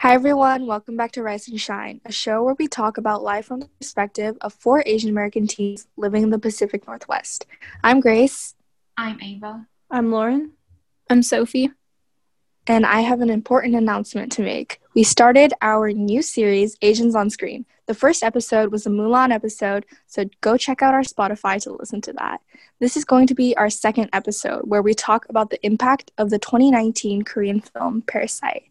Hi, everyone. Welcome back to Rise and Shine, a show where we talk about life from the perspective of four Asian American teens living in the Pacific Northwest. I'm Grace. I'm Ava. I'm Lauren. I'm Sophie. And I have an important announcement to make. We started our new series, Asians on Screen. The first episode was a Mulan episode, so go check out our Spotify to listen to that. This is going to be our second episode where we talk about the impact of the 2019 Korean film Parasite.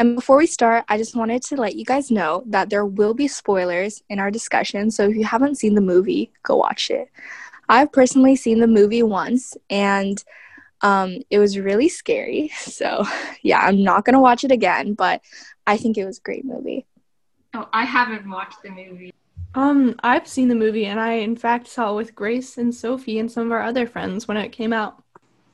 And before we start, I just wanted to let you guys know that there will be spoilers in our discussion, so if you haven't seen the movie, go watch it. I've personally seen the movie once and um, it was really scary. So, yeah, I'm not going to watch it again, but I think it was a great movie. Oh, I haven't watched the movie. Um, I've seen the movie, and I in fact saw it with Grace and Sophie and some of our other friends when it came out.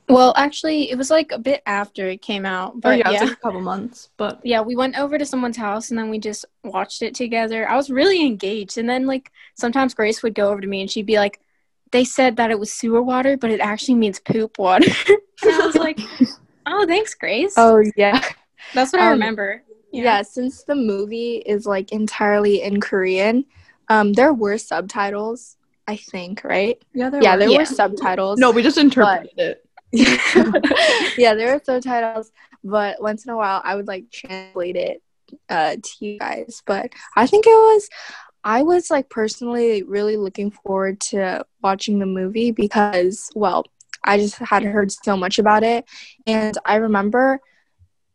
Well, actually, it was like a bit after it came out, but oh, yeah, yeah, it was like a couple months, but yeah, we went over to someone's house and then we just watched it together. I was really engaged, and then like sometimes Grace would go over to me and she'd be like, "They said that it was sewer water, but it actually means poop water," and I was like, "Oh, thanks, Grace." Oh, yeah. That's what I um, remember. Yeah. since the movie is like entirely in Korean, um, there were subtitles, I think, right? yeah, there yeah, were. there Yeah. were subtitles. no, we just interpreted it. yeah, there were subtitles, but once in a while I would like translate it uh, to you guys. But I think it was, I was like personally really looking forward to watching the movie because, well, I just had heard so much about it. And I remember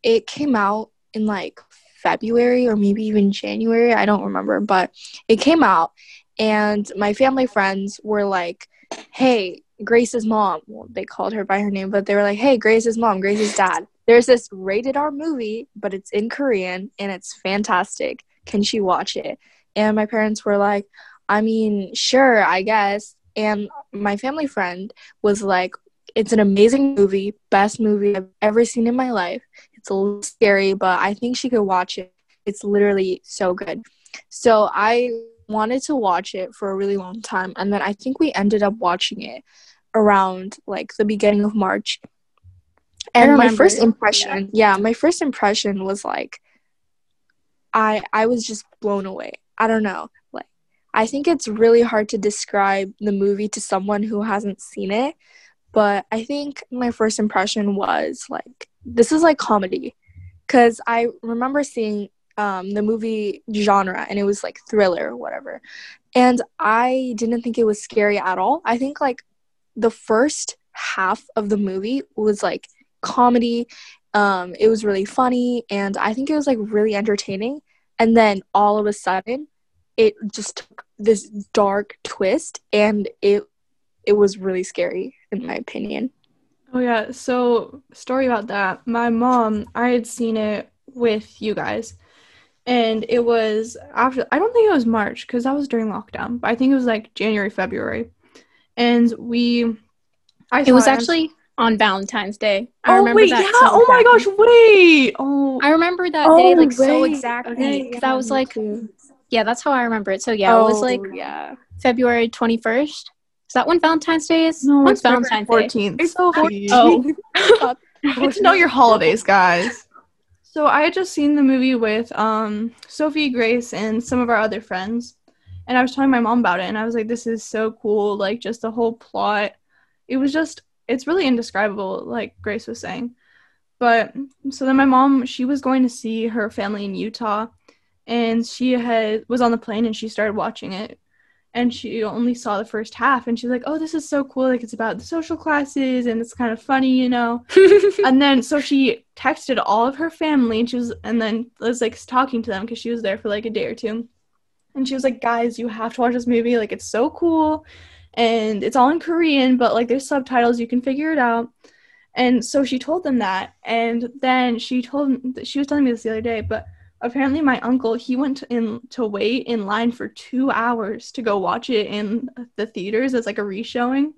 it came out in like February or maybe even January. I don't remember, but it came out. And my family friends were like, hey, Grace's mom, well, they called her by her name, but they were like, hey, Grace's mom, Grace's dad. There's this rated R movie, but it's in Korean and it's fantastic. Can she watch it? And my parents were like, I mean, sure, I guess. And my family friend was like, it's an amazing movie, best movie I've ever seen in my life. It's a little scary, but I think she could watch it. It's literally so good. So I wanted to watch it for a really long time. And then I think we ended up watching it around like the beginning of March. And my first impression, yeah, my first impression was like I I was just blown away. I don't know. Like I think it's really hard to describe the movie to someone who hasn't seen it, but I think my first impression was like this is like comedy cuz I remember seeing um the movie genre and it was like thriller or whatever. And I didn't think it was scary at all. I think like the first half of the movie was like comedy. Um, it was really funny, and I think it was like really entertaining. And then all of a sudden, it just took this dark twist, and it it was really scary in my opinion. Oh yeah, so story about that. My mom, I had seen it with you guys. And it was after I don't think it was March because that was during lockdown, but I think it was like January, February. And we I It was saw and- actually on Valentine's Day. I Oh remember wait, that yeah. so Oh my gosh, wait. Oh I remember that day like so right. exactly Okay, because yeah, I was like, too. yeah, that's how I remember it. So yeah, it was like Oh, yeah. February 21st. Is that when Valentine's Day is? no, When's it's Valentine's Valentine's Day? 14th. It's Sophie. Oh. Get to know your holidays, guys. So I had just seen the movie with um Sophie, Grace, and some of our other friends, and I was telling my mom about it, and I was like, "This is so cool! Like, just the whole plot. It was just, it's really indescribable, like Grace was saying." But so then my mom, she was going to see her family in Utah, and she had was on the plane, and she started watching it, and she only saw the first half, and she's like, "Oh, this is so cool! Like, it's about the social classes, and it's kind of funny, you know." and then so she texted all of her family and she was and then was like talking to them because she was there for like a day or two and she was like guys you have to watch this movie. Like it's so cool. And it's all in korean but like there's subtitles. You can figure it out. And so she told them that. And then she told she was telling me this the other day but apparently my uncle he went in to wait in line for two hours to go watch it in the theaters as like a reshowing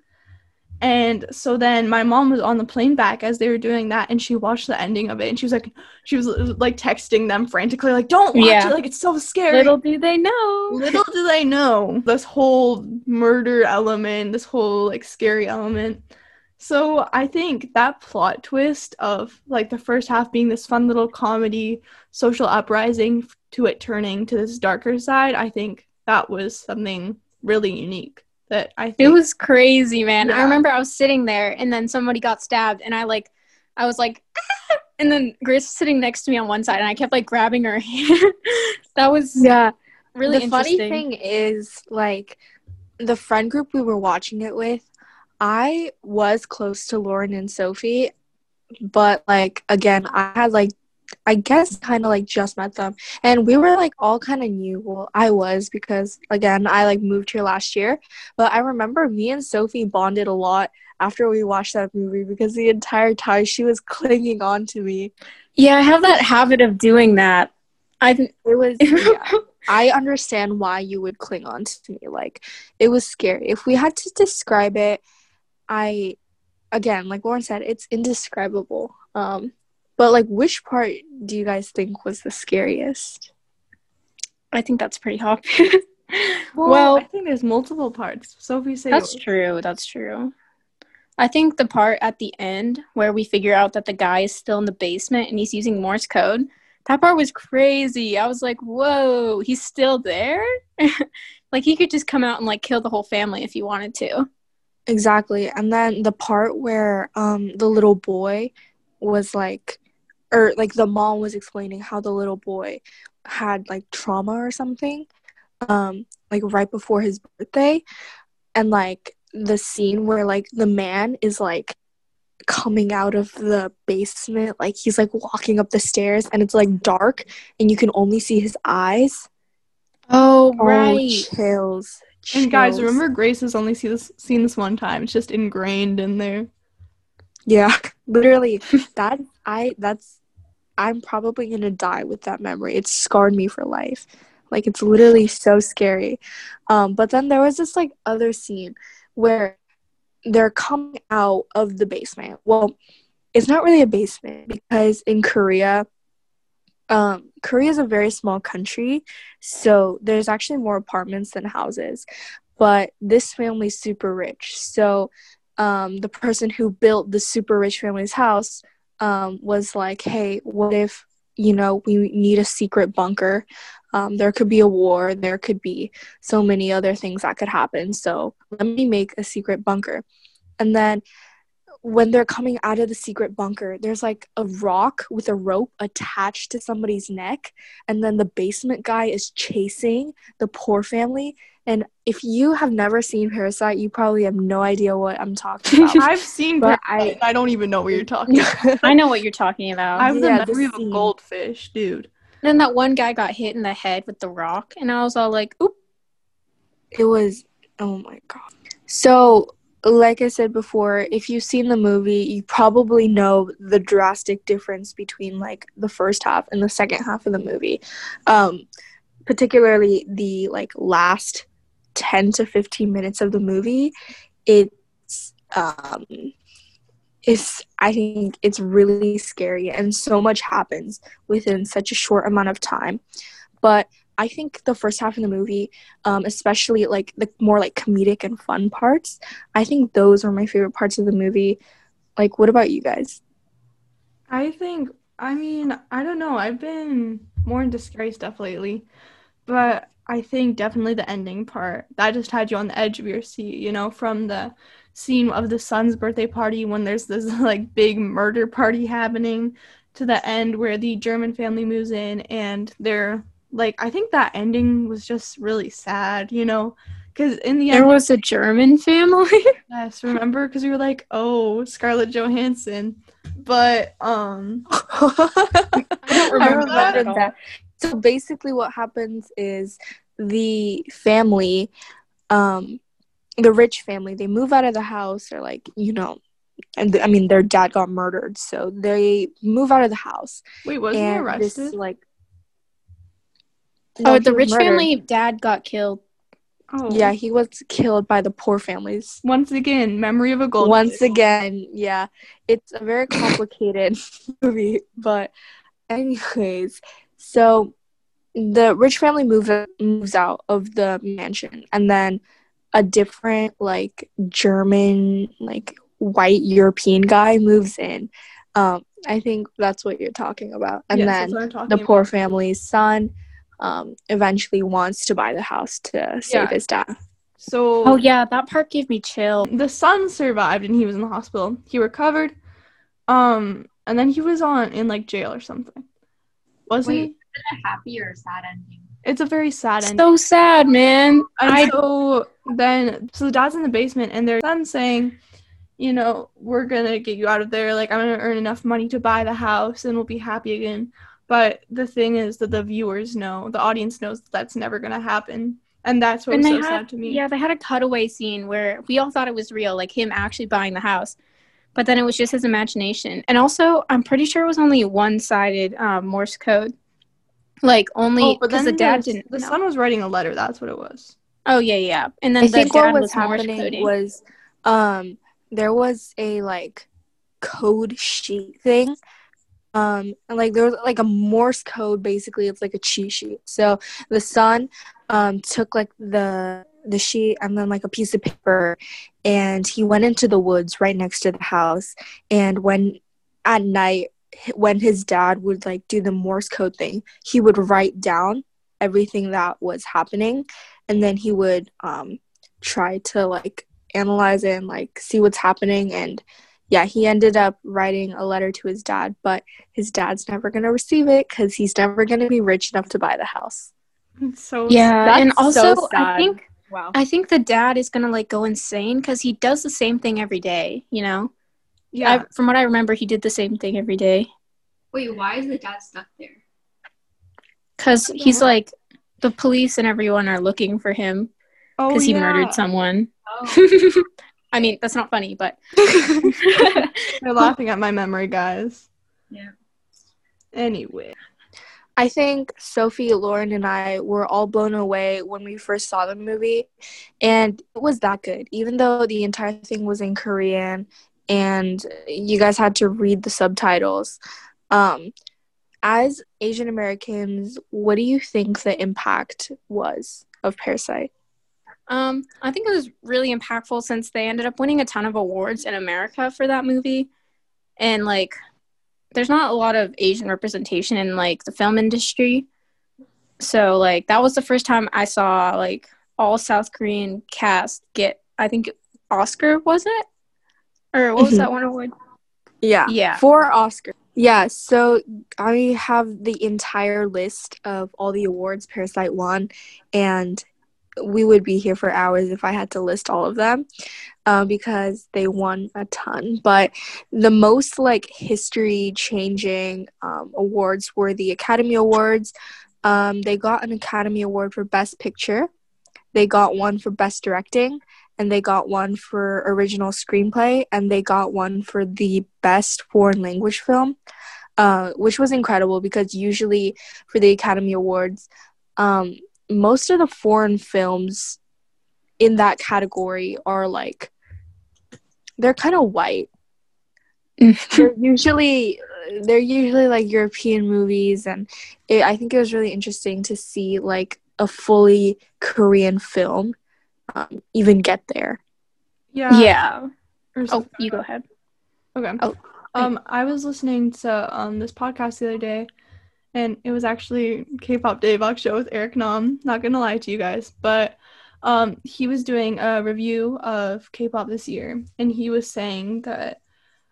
and so then my mom was on the plane back as they were doing that and she watched the ending of it and she was like she was like texting them frantically like don't watch Yeah. it like it's so scary Little do they know. little do they know this whole murder element this whole like scary element So I think that plot twist of like the first half being this fun little comedy, social uprising to it turning to this darker side, I think that was something really unique that I think It was crazy, man. I remember I was sitting there and then somebody got stabbed and I like I was like "Ah!" and then Grace was sitting next to me on one side and I kept like grabbing her hand. that was Yeah. really the funny thing is like the friend group we were watching it with i was close to lauren and sophie but like again i had like i guess kind of like just met them and we were like all kind of new well i was because again i like moved here last year but i remember me and sophie bonded a lot after we watched that movie because the entire time she was clinging on to me yeah, I have that habit of doing that. I it was yeah. I understand why you would cling on to me. Like it was scary. If we had to describe it, I again, like Lauren said, it's indescribable. Um but like which part do you guys think was the scariest? I think that's pretty obvious. well, well, I think there's multiple parts. Sophie say That's true. That's true. I think the part at the end where we figure out that the guy is still in the basement and he's using Morse code, that part was crazy. I was like, whoa, he's still there? like, he could just come out and like kill the whole family if he wanted to. Exactly. And then the part where um the little boy was like or like the mom was explaining how the little boy had like trauma or something um like right before his birthday. And like the scene where like the man is like coming out of the basement like he's like walking up the stairs and it's like dark and you can only see his eyes. Oh, oh chills And guys, remember Grace has only seen this seen this one time. It's just ingrained in there. Yeah, literally. that I that's I'm probably gonna die with that memory. It scarred me for life. Like it's literally so scary. Um, but then there was this like other scene where they're coming out of the basement. Well, it's not really a basement because in Korea, um, Korea is a very small country, so there's actually more apartments than houses. But this family's super rich, so um, the person who built the super rich family's house um, was like, hey, what if, you know, we need a secret bunker? Um, there could be a war, there could be so many other things that could happen. So let me make a secret bunker. And then when they're coming out of the secret bunker, there's like a rock with a rope attached to somebody's neck. And then the basement guy is chasing the poor family. And if you have never seen Parasite, you probably have no idea what I'm talking about. I've seen But Parasite, and I don't even know what you're talking about. I know what you're talking about. I have Yeah, the this memory of a goldfish, dude. And then that one guy got hit in the head with the rock, and I was all like, oop. it was oh my god so like i said before if you've seen the movie you probably know the drastic difference between like the first half and the second half of the movie. Um particularly the like last 10 to 15 minutes of the movie it's um it's i think it's really scary and so much happens within such a short amount of time. But i think the first half of the movie um, especially like the more like comedic and fun parts. I think those were my favorite parts of the movie. Like, what about you guys? I think, I mean, I don't know. I've been more into scary stuff lately, but I think definitely the ending part that just had you on the edge of your seat, you know, from the scene of the son's birthday party when there's this like big murder party happening to the end where the German family moves in and they're like, I think that ending was just really sad, you know, because in the end There end, was a German family. yes, remember, because we were like, oh, Scarlett Johansson, but um. I don't remember that at all. So basically, what happens is the family, um, the rich family, they move out of the house, or like you know, and th- I mean, their dad got murdered, so they move out of the house. Wait, was he arrested? this like. Oh, No, he the rich murdered. family dad got killed. oh, Yeah, he was killed by the poor families. Once again, memory of a gold. Once again, yeah, it's a very complicated movie, but anyways, so the rich family moves moves out of the mansion, and then a different like German like white European guy moves in. Um, I think that's what you're talking about. And Yes, then the about. poor family's son um, eventually wants to buy the house to save Yeah. his dad. So Oh yeah, that part gave me chill. the son survived and he was in the hospital. He recovered. Um, and then he was on in like jail or something. Wasn't Wait, he? is it a happy or a sad ending? It's a very sad ending. So sad, man. And I so then, so the dad's in the basement, and their son's saying, you know, we're gonna get you out of there. Like, I'm gonna earn enough money to buy the house, and we'll be happy again. But the thing is that the viewers know, the audience knows that that's never gonna happen, and that's what and was so had sad to me. yeah, they had a cutaway scene where we all thought it was real, like him actually buying the house, but then it was just his imagination. And also, I'm pretty sure it was only one-sided um, Morse code, like only Oh, because then the dad didn't. The know. son was writing a letter. That's what it was. Oh yeah, yeah. And then I the think dad what was, Morse happening coding. was um, there was a like code sheet thing. Um, and like there was like a Morse code. Basically, it's like a cheat sheet. So the son um, took like the the sheet and then like a piece of paper, and he went into the woods right next to the house. And when at night, when his dad would like do the Morse code thing, he would write down everything that was happening, and then he would um try to like analyze it and like see what's happening and yeah he ended up writing a letter to his dad but his dad's never going to receive it because he's never going to be rich enough to buy the house It's so Yeah, That's and also so I think wow I think the dad is gonna like go insane because he does the same thing every day. You know, yeah. I, from what I remember, he did the same thing every day Wait, why is the dad stuck there? because he's like the police and everyone are looking for him oh, because he yeah. murdered someone. Oh, I mean, that's not funny, but They're laughing at my memory, guys. Yeah. Anyway, I think Sophie, Lauren, and I were all blown away when we first saw the movie, and it was that good. Even though the entire thing was in Korean and you guys had to read the subtitles, um, as Asian Americans, what do you think the impact was of Parasite? Um, I think it was really impactful since they ended up winning a ton of awards in America for that movie, and like, there's not a lot of Asian representation in like the film industry, so like that was the first time I saw like all South Korean cast get I think Oscar was it or what was Mhm. that one award? Yeah. Yeah. For Oscar. Yeah, so I have the entire list of all the awards Parasite won, and we would be here for hours if I had to list all of them uh, because they won a ton. But the most like history changing um, awards were the Academy Awards. Um, they got an Academy Award for Best Picture, they got one for Best Directing, and they got one for original screenplay and they got one for the best foreign language film uh, which was incredible because usually for the academy awards um, most of the foreign films in that category are like they're kind of white they're usually they're usually like european movies and it, i think it was really interesting to see like a fully korean film um, even get there yeah. yeah. or Oh, you go ahead. Okay. Oh, Um, I was listening to um this podcast the other day, and it was actually K-pop Daebak show with Eric Nam. Not gonna lie to you guys, but um, he was doing a review of K-pop this year, and he was saying that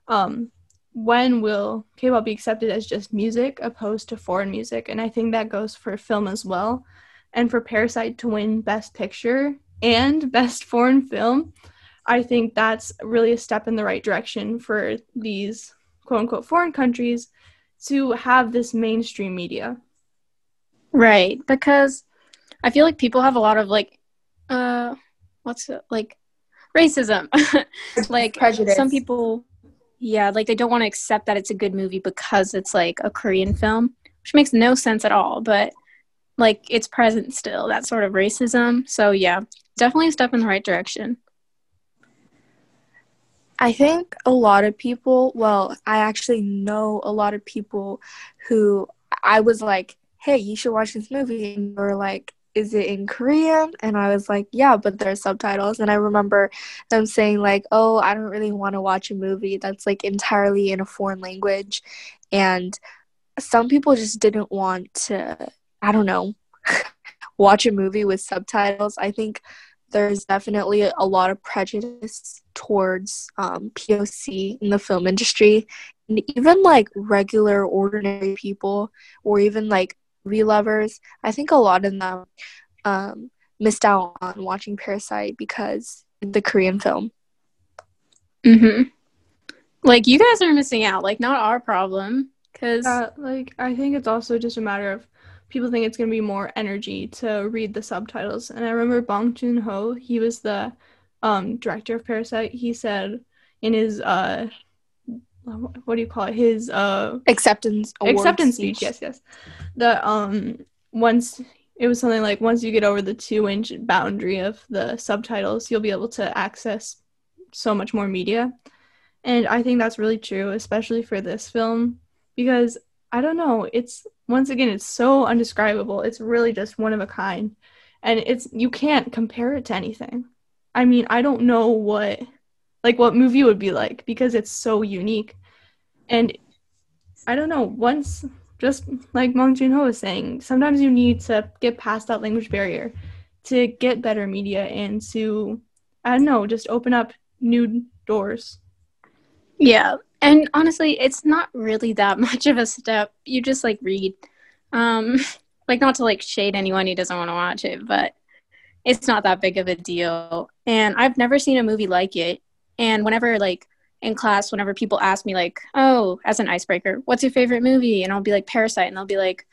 um, when will K-pop be accepted as just music opposed to foreign music? And I think that goes for film as well. And for Parasite to win Best Picture and Best Foreign Film, I think that's really a step in the right direction for these quote unquote foreign countries to have this mainstream media. Right, because I feel like people have a lot of like, uh, what's it like, racism. like Prejudice. some people, yeah, like they don't want to accept that it's a good movie because it's like a Korean film, which makes no sense at all. But like it's present still, that sort of racism. So yeah, definitely a step in the right direction. I think a lot of people, well, I actually know a lot of people who I was like, hey, you should watch this movie. And they were like, is it in Korean? And I was like, yeah, but there's subtitles. And I remember them saying like, oh, I don't really want to watch a movie that's like entirely in a foreign language. And some people just didn't want to, I don't know, watch a movie with subtitles. I think there's definitely a lot of prejudice towards um, POC in the film industry. And even like regular, ordinary people, or even like movie lovers, I think a lot of them um, missed out on watching Parasite because the Korean film. Mm-hmm. Like you guys are missing out. Like not our problem. Cause Uh, like I think it's also just a matter of people think it's gonna be more energy to read the subtitles. And I remember Bong Joon Ho, he was the um, director of Parasite. He said in his uh, what do you call it? His uh, Acceptance acceptance speech. Yes, yes. The um once it was something like once you get over the two inch boundary of the subtitles, you'll be able to access so much more media. And I think that's really true, especially for this film, because I don't know, it's once again, it's so undescribable. It's really just one of a kind. And it's you can't compare it to anything. I mean, I don't know what like what movie would be like because it's so unique. And I don't know, once just like Bong Joon Ho was saying, sometimes you need to get past that language barrier to get better media and to I don't know, just open up new doors. Yeah. And honestly, it's not really that much of a step. You just like read. Um like not to like shade anyone who doesn't want to watch it, but it's not that big of a deal. And I've never seen a movie like it. And whenever like in class, whenever people ask me like, "Oh, as an icebreaker, what's your favorite movie?" and I'll be like Parasite, and they'll be like,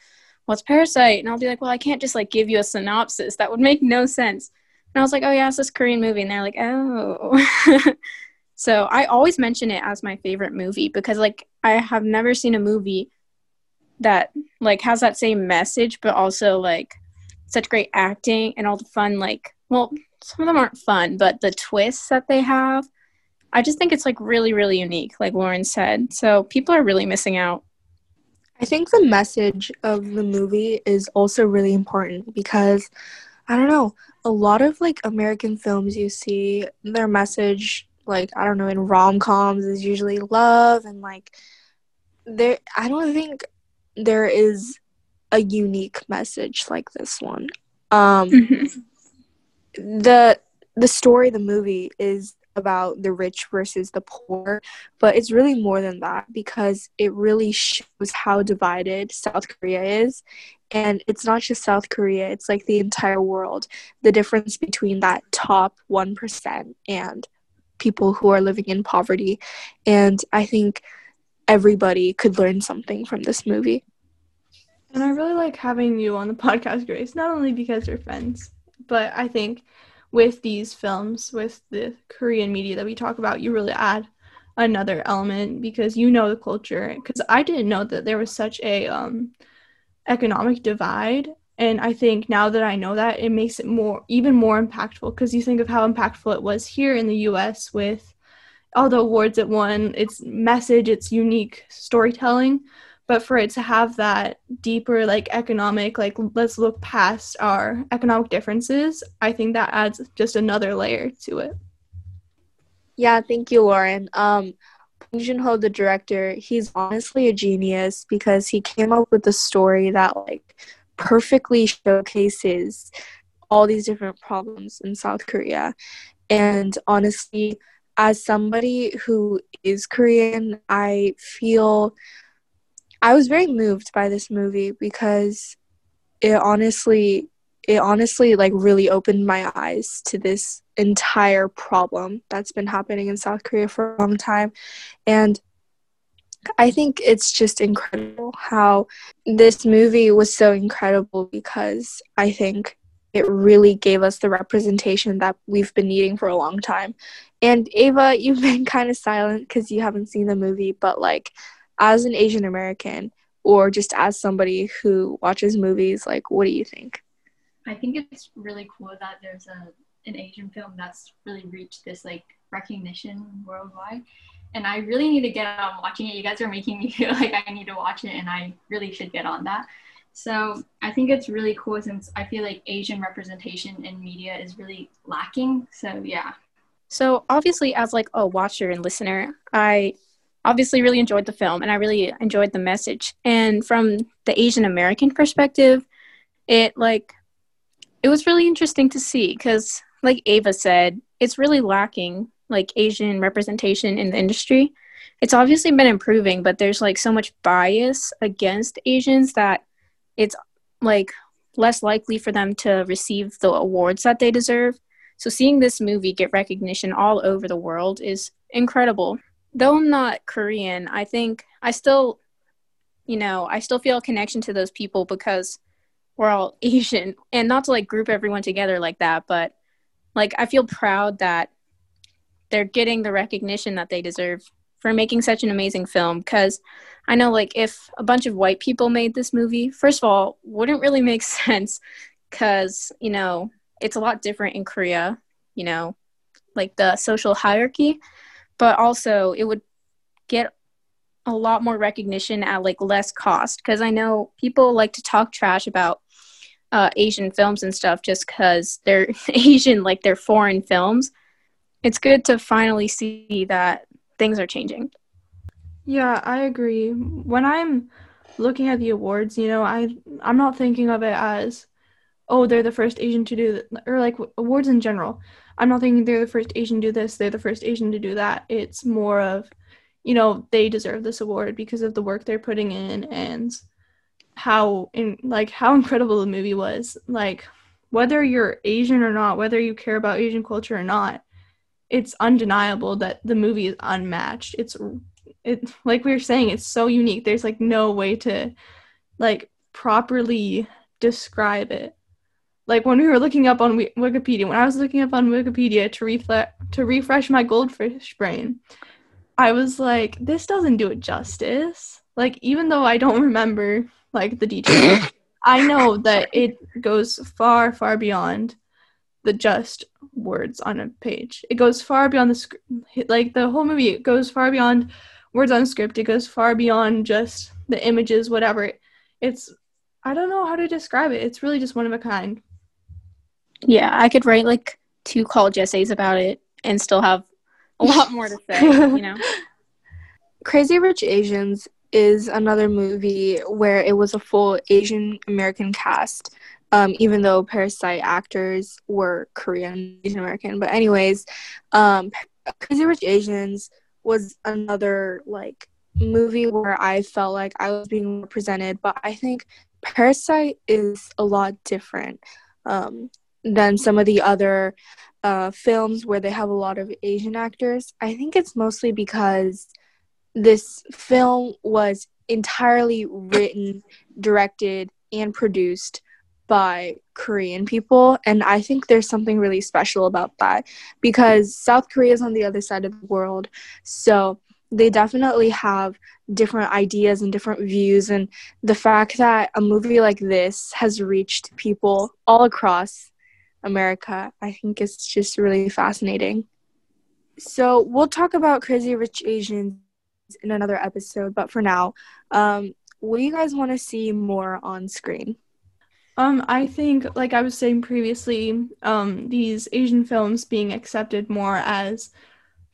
"What's Parasite?" and I'll be like, "Well, I can't just like give you a synopsis. That would make no sense." And I was like, "Oh yeah, it's this Korean movie," and they're like, "Oh." so I always mention it as my favorite movie because like I have never seen a movie that like has that same message, but also like such great acting and all the fun like well some of them aren't fun but the twists that they have i just think it's like really really unique like lauren said. So people are really missing out. I think the message of the movie is also really important because I don't know, a lot of like American films you see their message like I don't know in rom-coms is usually love and like there I don't think there is a unique message like this one. Um the the story the movie is about the rich versus the poor but it's really more than that because it really shows how divided south korea is. And it's not just south korea it's like the entire world. The difference between that top 1% and people who are living in poverty and i think everybody could learn something from this movie And I really like having you on the podcast, Grace, not only because we're friends, but I think with these films, with the Korean media that we talk about, you really add another element because you know the culture. Because I didn't know that there was such a um, economic divide, and I think now that I know that, it makes it more even more impactful. Because you think of how impactful it was here in the U.S. with all the awards it won, its message, its unique storytelling but for it to have that deeper like economic like let's look past our economic differences i think that adds just another layer to it Yeah, thank you, Lauren. Um, Bong Joon-ho, the director, he's honestly a genius because he came up with a story that like perfectly showcases all these different problems in South Korea. And honestly, as somebody who is Korean, I feel I was very moved by this movie because it honestly it honestly like really opened my eyes to this entire problem that's been happening in South Korea for a long time and I think it's just incredible how this movie was so incredible because I think it really gave us the representation that we've been needing for a long time. And Ava, you've been kind of silent because you haven't seen the movie, but like as an Asian American or just as somebody who watches movies, like what do you think? I think it's really cool that there's a an Asian film that's really reached this like recognition worldwide. And I really need to get on watching it. You guys are making me feel like I need to watch it and I really should get on that. So I think it's really cool since I feel like Asian representation in media is really lacking. So yeah. So obviously, as like a watcher and listener, I obviously really enjoyed the film and I really enjoyed the message. And from the Asian American perspective, it like it was really interesting to see because like Ava said, it's really lacking like Asian representation in the industry. It's obviously been improving, but there's like so much bias against Asians that it's like less likely for them to receive the awards that they deserve. So seeing this movie get recognition all over the world is incredible. Though I'm not Korean, I think I still you know, I still feel a connection to those people because we're all Asian and not to like group everyone together like that, but like I feel proud that they're getting the recognition that they deserve for making such an amazing film because I know like if a bunch of white people made this movie, first of all, wouldn't really make sense because, you know, it's a lot different in Korea, you know, like the social hierarchy, but also it would get a lot more recognition at like less cost because I know people like to talk trash about uh, Asian films and stuff just because they're Asian, like they're foreign films. It's good to finally see that things are changing. Yeah, I agree. When I'm looking at the awards, you know, I I'm not thinking of it as oh, they're the first Asian to do or like awards in general. I'm not thinking they're the first Asian to do this, they're the first Asian to do that. It's more of you know, they deserve this award because of the work they're putting in and how in like how incredible the movie was. Like whether you're Asian or not, whether you care about Asian culture or not, it's undeniable that the movie is unmatched. It's it like we were saying, it's so unique. There's like no way to like properly describe it. Like when we were looking up on Wikipedia, when I was looking up on Wikipedia to reflect to refresh my goldfish brain, I was like, this doesn't do it justice. Like even though I don't remember like the details, I know that it goes far, far beyond the just words on a page. It goes far beyond the script. Like the whole movie, it goes far beyond words on script. It goes far beyond just the images, whatever. It's I don't know how to describe it. It's really just one of a kind. Yeah, I could write like two college essays about it and still have a lot more to say, you know. Crazy Rich Asians is another movie where it was a full Asian American cast um, even though Parasite actors were Korean Asian American. But anyways, um, Crazy Rich Asians was another like movie where I felt like I was being represented, but I think Parasite is a lot different um, than some of the other uh, films where they have a lot of Asian actors. I think it's mostly because this film was entirely written, directed, and produced by Korean people. And I think there's something really special about that because South Korea is on the other side of the world. So they definitely have different ideas and different views. And the fact that a movie like this has reached people all across America, I think is just really fascinating. So we'll talk about Crazy Rich Asians in another episode. But for now, um, what do you guys want to see more on screen? Um, I think, like I was saying previously, um, these Asian films being accepted more as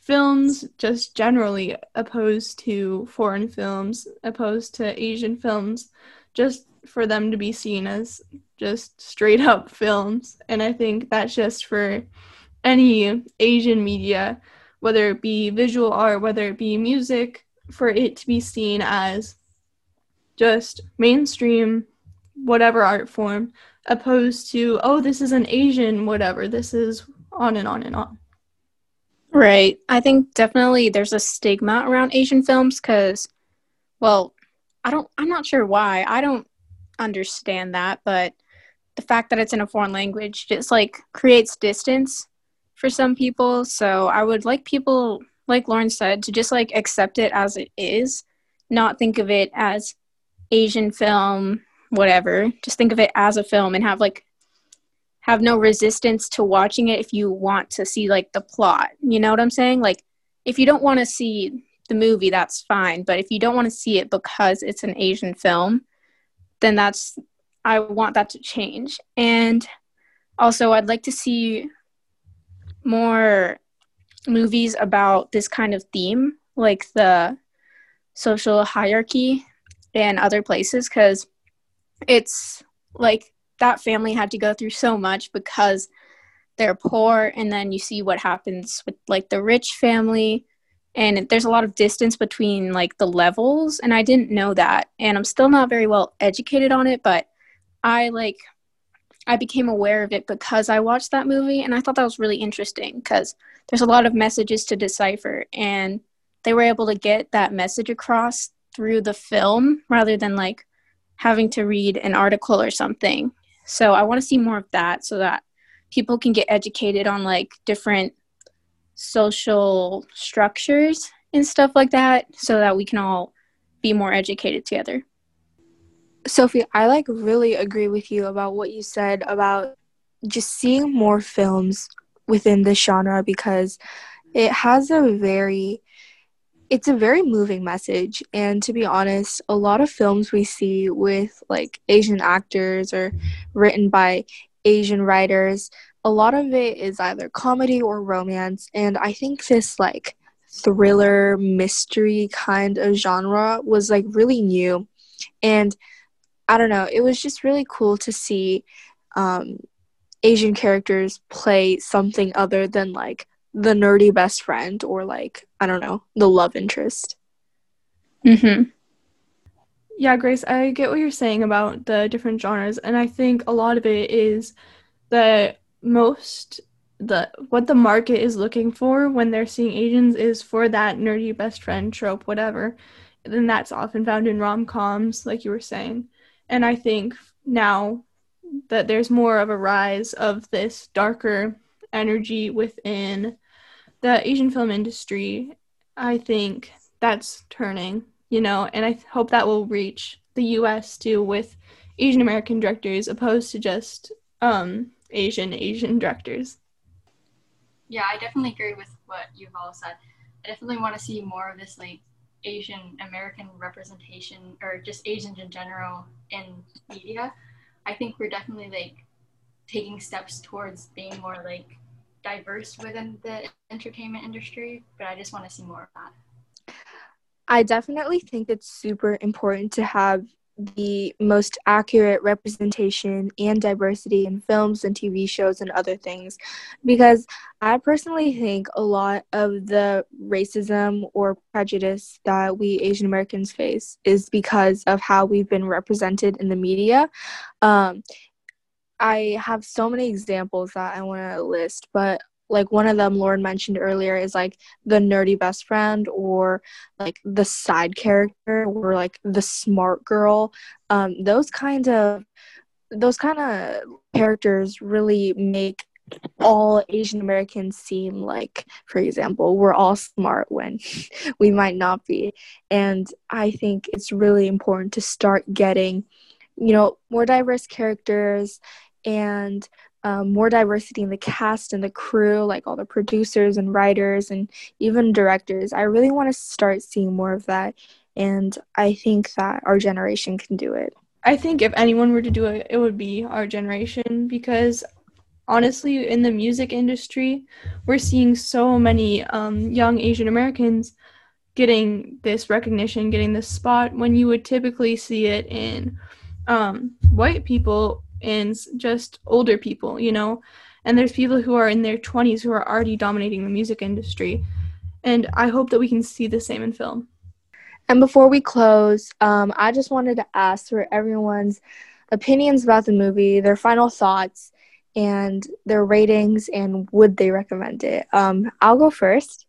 films, just generally, opposed to foreign films, opposed to Asian films, just for them to be seen as just straight up films. And I think that's just for any Asian media, whether it be visual art, whether it be music, for it to be seen as just mainstream whatever art form opposed to oh this is an asian whatever. This is on and on and on. Right. I think definitely there's a stigma around asian films because well i don't i'm not sure why. I don't understand that but the fact that it's in a foreign language just like creates distance for some people. So i would like people like lauren said to just like accept it as it is not think of it as asian film whatever. Just think of it as a film and have like have no resistance to watching it if you want to see like the plot. You know what I'm saying? Like if you don't want to see the movie, that's fine. But if you don't want to see it because it's an Asian film, then that's I want that to change. And also, I'd like to see more movies about this kind of theme, like the social hierarchy and other places, because it's like that family had to go through so much because they're poor and then you see what happens with like the rich family and there's a lot of distance between like the levels and i didn't know that and i'm still not very well educated on it but i like i became aware of it because i watched that movie and i thought that was really interesting because there's a lot of messages to decipher and they were able to get that message across through the film rather than like having to read an article or something so i want to see more of that so that people can get educated on like different social structures and stuff like that so that we can all be more educated together. Sophie, I like really agree with you about what you said about just seeing more films within this genre because it has a very it's a very moving message and to be honest a lot of films we see with like asian actors or written by asian writers a lot of it is either comedy or romance and i think this like thriller mystery kind of genre was like really new. And i don't know it was just really cool to see um, asian characters play something other than like the nerdy best friend or like i don't know the love interest mm-hmm yeah grace i get what you're saying about the different genres and i think a lot of it is that most the what the market is looking for when they're seeing Asians is for that nerdy best friend trope, whatever. And then that's often found in rom coms, like you were saying. And I think now that there's more of a rise of this darker energy within the Asian film industry, I think that's turning, you know, and I hope that will reach the US too with Asian American directors opposed to just um Asian Asian directors. Yeah, I definitely agree with what you've all said. I definitely want to see more of this like Asian American representation or just Asians in general in media. I think we're definitely like taking steps towards being more like diverse within the entertainment industry, but I just want to see more of that. I definitely think it's super important to have the most accurate representation and diversity in films and TV shows and other things because I personally think a lot of the racism or prejudice that we Asian Americans face is because of how we've been represented in the media. Um, I have so many examples that I want to list, but like one of them lauren mentioned earlier is like the nerdy best friend or like the side character or like the smart girl. Um, those kind of those kind of characters really make all asian americans seem like for example we're all smart when we might not be. And i think it's really important to start getting you know more diverse characters and um, more diversity in the cast and the crew, like all the producers and writers and even directors. I really want to start seeing more of that. And I think that our generation can do it. I think if anyone were to do it, it would be our generation because honestly, in the music industry, we're seeing so many um, young Asian Americans getting this recognition, getting this spot when you would typically see it in um, white people and just older people, you know. And there's people who are in their 20s who are already dominating the music industry. And I hope that we can see the same in film. And before we close, um, I just wanted to ask for everyone's opinions about the movie, their final thoughts, and their ratings, and would they recommend it? Um, I'll go first.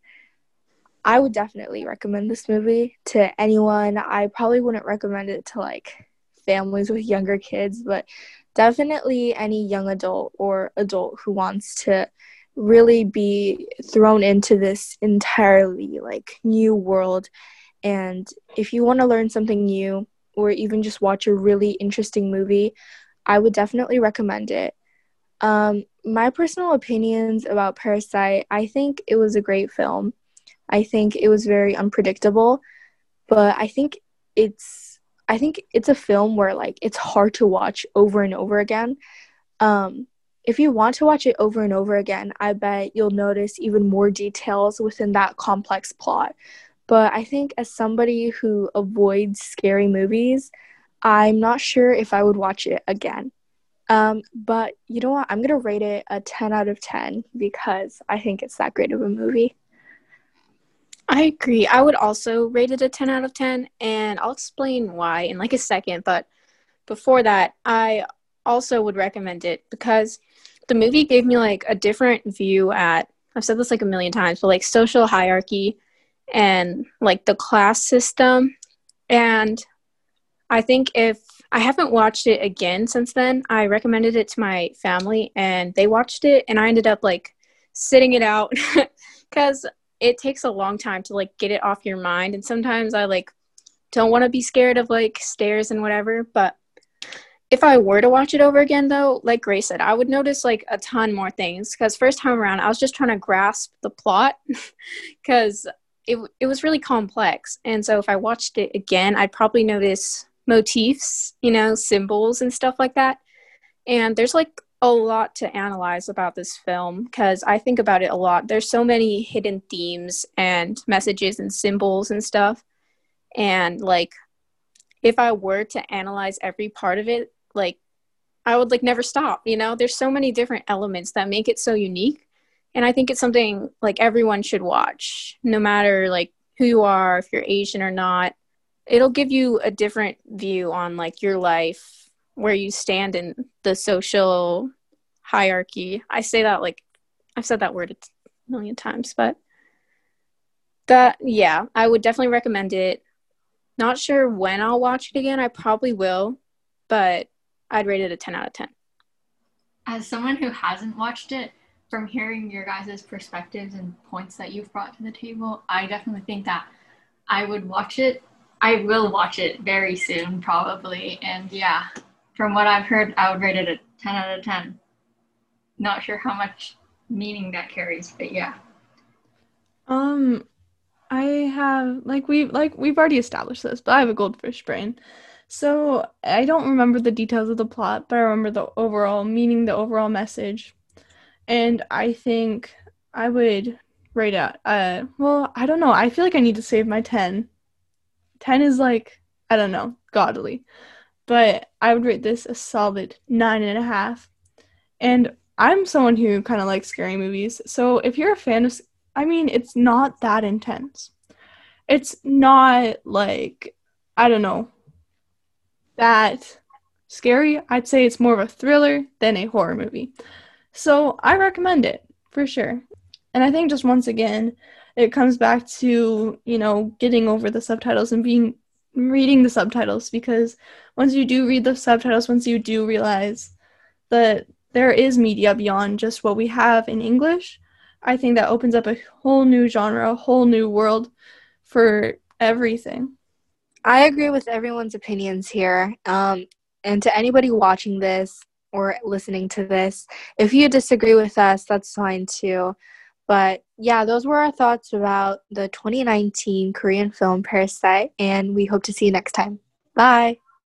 I would definitely recommend this movie to anyone. I probably wouldn't recommend it to like families with younger kids, but definitely any young adult or adult who wants to really be thrown into this entirely like new world. And if you want to learn something new or even just watch a really interesting movie i would definitely recommend it. Um, my personal opinions about parasite i think it was a great film. I think it was very unpredictable but i think it's I think it's a film where like it's hard to watch over and over again. Um, if you want to watch it over and over again, I bet you'll notice even more details within that complex plot. But I think as somebody who avoids scary movies, I'm not sure if I would watch it again. Um, but you know what? I'm gonna rate it a 10 out of 10 because I think it's that great of a movie. I agree. I would also rate it a 10 out of 10, and I'll explain why in like a second. But before that, I also would recommend it because the movie gave me like a different view at, I've said this like a million times, but like social hierarchy and like the class system. And I think if I haven't watched it again since then, I recommended it to my family and they watched it, and I ended up like sitting it out because it takes a long time to like get it off your mind and sometimes i like don't want to be scared of like stairs and whatever but if i were to watch it over again though like grace said i would notice like a ton more things because first time around i was just trying to grasp the plot because it, it was really complex and so if i watched it again i'd probably notice motifs you know symbols and stuff like that and there's like a lot to analyze about this film because I think about it a lot. There's so many hidden themes and messages and symbols and stuff. And like if I were to analyze every part of it, like I would like never stop, you know? There's so many different elements that make it so unique. And I think it's something like everyone should watch, no matter like who you are, if you're Asian or not. It'll give you a different view on like your life where you stand in the social hierarchy. I say that like I've said that word a million times, but that yeah, I would definitely recommend it. Not sure when I'll watch it again. I probably will, but I'd rate it a 10 out of 10. As someone who hasn't watched it, from hearing your guys' perspectives and points that you've brought to the table, I definitely think that I would watch it. I will watch it very soon, probably. And yeah, from what I've heard, I would rate it a 10 out of 10. Not sure how much meaning that carries, but yeah. Um, I have like we've like we've already established this, but I have a goldfish brain. So I don't remember the details of the plot, but I remember the overall meaning, the overall message. And I think I would rate it. Uh, well, I don't know. I feel like I need to save my 10. 10 is like, I don't know, godly but I would rate this a solid nine and a half. And I'm someone who kind of likes scary movies. So if you're a fan of, I mean, it's not that intense. It's not like, I don't know, that scary. I'd say it's more of a thriller than a horror movie. So I recommend it for sure. And I think just once again, it comes back to, you know, getting over the subtitles and being reading the subtitles because once you do read the subtitles, once you do realize that there is media beyond just what we have in English, I think that opens up a whole new genre, a whole new world for everything. I agree with everyone's opinions here. Um, and to anybody watching this or listening to this, if you disagree with us, that's fine too. But yeah, those were our thoughts about the 2019 Korean film Parasite, and we hope to see you next time. Bye.